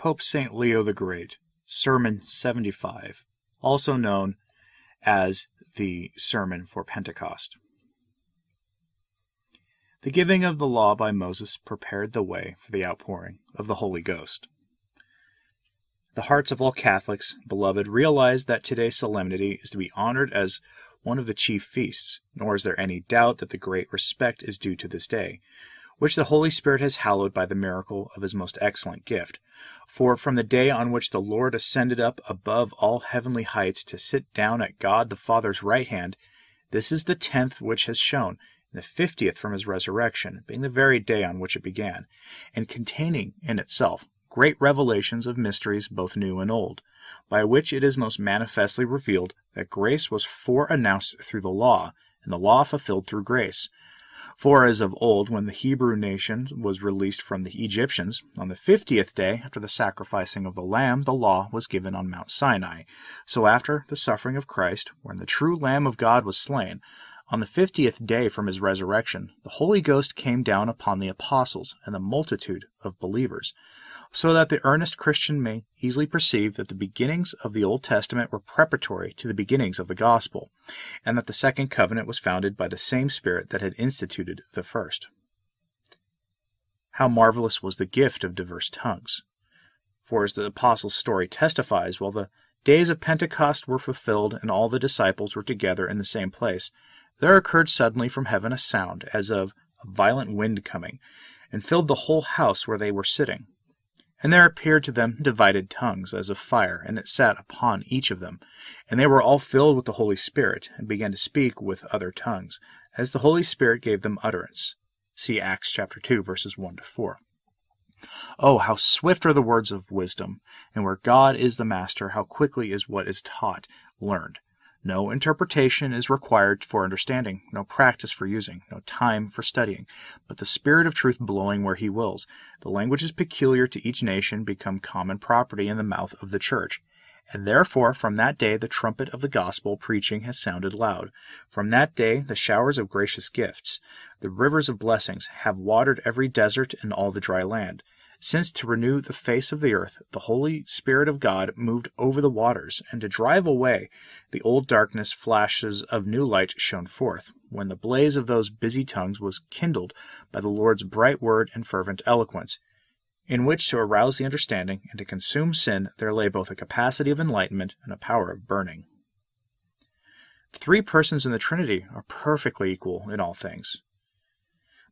Pope St. Leo the Great, Sermon 75, also known as the Sermon for Pentecost. The giving of the law by Moses prepared the way for the outpouring of the Holy Ghost. The hearts of all Catholics, beloved, realize that today's solemnity is to be honored as one of the chief feasts, nor is there any doubt that the great respect is due to this day, which the Holy Spirit has hallowed by the miracle of his most excellent gift. For from the day on which the Lord ascended up above all heavenly heights to sit down at God the Father's right hand, this is the tenth which has shone, and the fiftieth from his resurrection, being the very day on which it began, and containing in itself great revelations of mysteries both new and old, by which it is most manifestly revealed that grace was foreannounced through the law, and the law fulfilled through grace. For as of old, when the Hebrew nation was released from the Egyptians, on the fiftieth day after the sacrificing of the Lamb, the law was given on Mount Sinai. So after the suffering of Christ, when the true Lamb of God was slain, on the fiftieth day from his resurrection, the Holy Ghost came down upon the apostles and the multitude of believers so that the earnest Christian may easily perceive that the beginnings of the Old Testament were preparatory to the beginnings of the Gospel, and that the second covenant was founded by the same Spirit that had instituted the first. How marvelous was the gift of diverse tongues! For as the Apostles' story testifies, while the days of Pentecost were fulfilled and all the disciples were together in the same place, there occurred suddenly from heaven a sound as of a violent wind coming, and filled the whole house where they were sitting. And there appeared to them divided tongues as of fire, and it sat upon each of them. And they were all filled with the Holy Spirit, and began to speak with other tongues, as the Holy Spirit gave them utterance. See Acts chapter 2, verses 1 to 4. Oh, how swift are the words of wisdom, and where God is the master, how quickly is what is taught learned. No interpretation is required for understanding, no practice for using, no time for studying, but the Spirit of truth blowing where he wills. The languages peculiar to each nation become common property in the mouth of the church. And therefore from that day the trumpet of the gospel preaching has sounded loud. From that day the showers of gracious gifts, the rivers of blessings, have watered every desert and all the dry land since to renew the face of the earth the Holy Spirit of God moved over the waters, and to drive away the old darkness flashes of new light shone forth, when the blaze of those busy tongues was kindled by the Lord's bright word and fervent eloquence, in which to arouse the understanding and to consume sin there lay both a capacity of enlightenment and a power of burning. The three persons in the Trinity are perfectly equal in all things.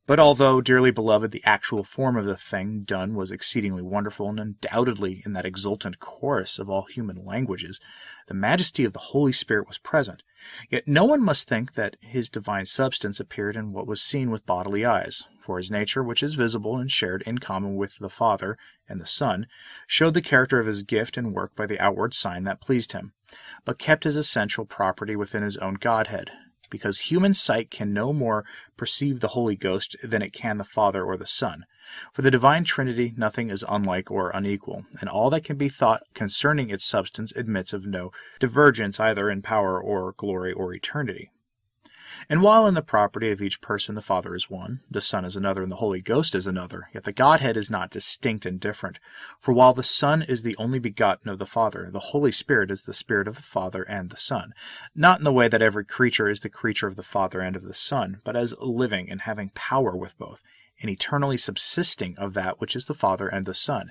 But although dearly beloved, the actual form of the thing done was exceedingly wonderful, and undoubtedly in that exultant chorus of all human languages, the majesty of the Holy Spirit was present. Yet no one must think that his divine substance appeared in what was seen with bodily eyes, for his nature, which is visible and shared in common with the Father and the Son, showed the character of his gift and work by the outward sign that pleased him, but kept his essential property within his own Godhead, because human sight can no more perceive the Holy Ghost than it can the Father or the Son. For the divine Trinity nothing is unlike or unequal, and all that can be thought concerning its substance admits of no divergence either in power or glory or eternity. And while in the property of each person the Father is one, the Son is another, and the Holy Ghost is another, yet the Godhead is not distinct and different. For while the Son is the only begotten of the Father, the Holy Spirit is the Spirit of the Father and the Son. Not in the way that every creature is the creature of the Father and of the Son, but as living and having power with both, and eternally subsisting of that which is the Father and the Son.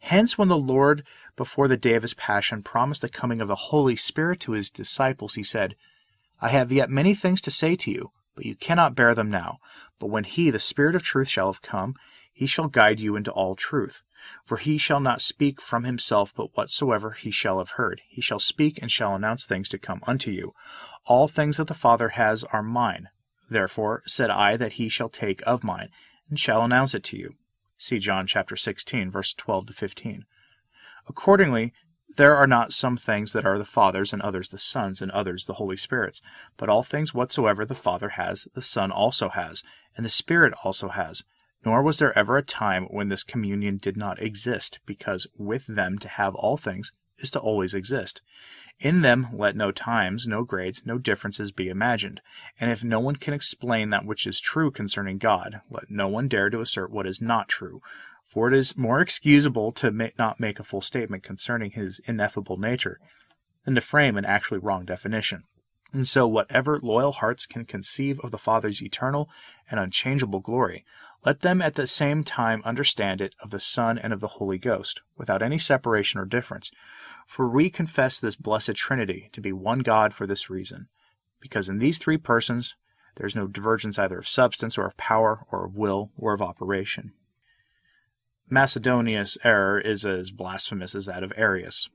Hence, when the Lord, before the day of his passion, promised the coming of the Holy Spirit to his disciples, he said, I have yet many things to say to you, but you cannot bear them now. But when he, the Spirit of truth, shall have come, he shall guide you into all truth. For he shall not speak from himself, but whatsoever he shall have heard. He shall speak and shall announce things to come unto you. All things that the Father has are mine. Therefore said I that he shall take of mine, and shall announce it to you. See John chapter 16, verse 12 to 15. Accordingly, there are not some things that are the Father's, and others the Son's, and others the Holy Spirit's, but all things whatsoever the Father has, the Son also has, and the Spirit also has. Nor was there ever a time when this communion did not exist, because with them to have all things is to always exist. In them let no times, no grades, no differences be imagined. And if no one can explain that which is true concerning God, let no one dare to assert what is not true. For it is more excusable to not make a full statement concerning his ineffable nature than to frame an actually wrong definition. And so, whatever loyal hearts can conceive of the Father's eternal and unchangeable glory, let them at the same time understand it of the Son and of the Holy Ghost, without any separation or difference. For we confess this blessed Trinity to be one God for this reason, because in these three persons there is no divergence either of substance or of power or of will or of operation. Macedonius' error is as blasphemous as that of Arius.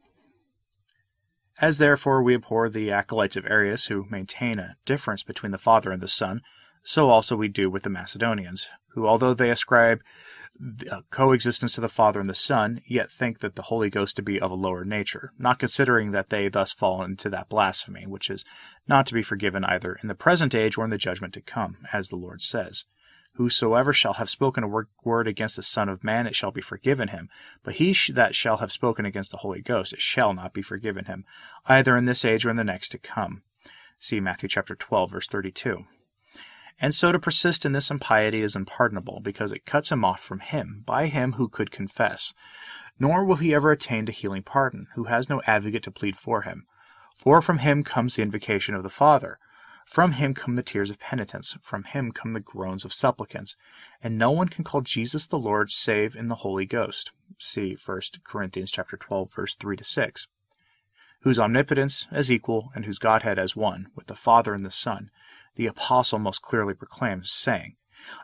As therefore we abhor the acolytes of Arius who maintain a difference between the Father and the Son, so also we do with the Macedonians, who, although they ascribe Uh, coexistence to the Father and the Son, yet think that the Holy Ghost to be of a lower nature, not considering that they thus fall into that blasphemy, which is not to be forgiven either in the present age or in the judgment to come, as the Lord says. Whosoever shall have spoken a word against the Son of Man, it shall be forgiven him. But he that shall have spoken against the Holy Ghost, it shall not be forgiven him, either in this age or in the next to come. See Matthew chapter 12, verse 32. And so to persist in this impiety is unpardonable, because it cuts him off from him, by him who could confess. Nor will he ever attain to healing pardon, who has no advocate to plead for him. For from him comes the invocation of the Father. From him come the tears of penitence, from him come the groans of supplicants, and no one can call Jesus the Lord save in the Holy Ghost. See 1 Corinthians chapter 12 verse 3 to 6. Whose omnipotence as equal and whose Godhead as one with the Father and the Son, the apostle most clearly proclaims, saying,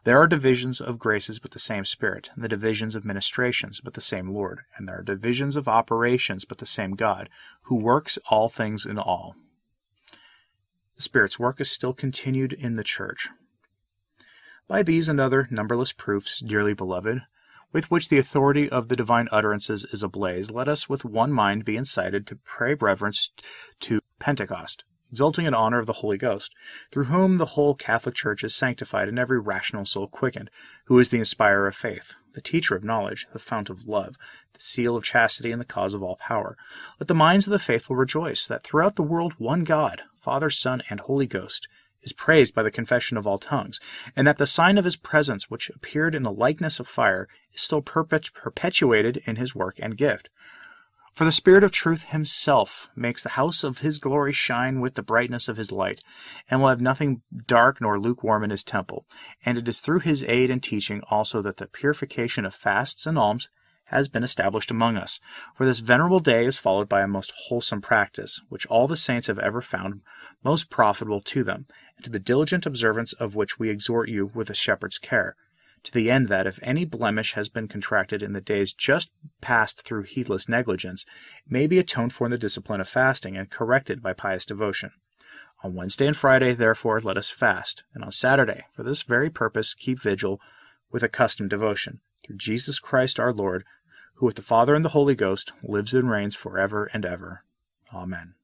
there are divisions of graces but the same Spirit, and the divisions of ministrations but the same Lord, and there are divisions of operations but the same God, who works all things in all. The Spirit's work is still continued in the Church. By these and other numberless proofs, dearly beloved, with which the authority of the divine utterances is ablaze, let us with one mind be incited to pray reverence to Pentecost, exulting in honor of the Holy Ghost, through whom the whole Catholic Church is sanctified and every rational soul quickened, who is the inspirer of faith, the teacher of knowledge, the fount of love, the seal of chastity, and the cause of all power. Let the minds of the faithful rejoice that throughout the world one God, Father, Son, and Holy Ghost, is praised by the confession of all tongues, and that the sign of his presence, which appeared in the likeness of fire, is still perpetuated in his work and gift. For the Spirit of truth himself makes the house of his glory shine with the brightness of his light, and will have nothing dark nor lukewarm in his temple. And it is through his aid and teaching also that the purification of fasts and alms has been established among us. For this venerable day is followed by a most wholesome practice, which all the saints have ever found most profitable to them, and to the diligent observance of which we exhort you with a shepherd's care to the end that if any blemish has been contracted in the days just passed through heedless negligence, it may be atoned for in the discipline of fasting and corrected by pious devotion. On Wednesday and Friday, therefore, let us fast, and on Saturday, for this very purpose, keep vigil with accustomed devotion, through Jesus Christ our Lord, who with the Father and the Holy Ghost lives and reigns for ever and ever. Amen.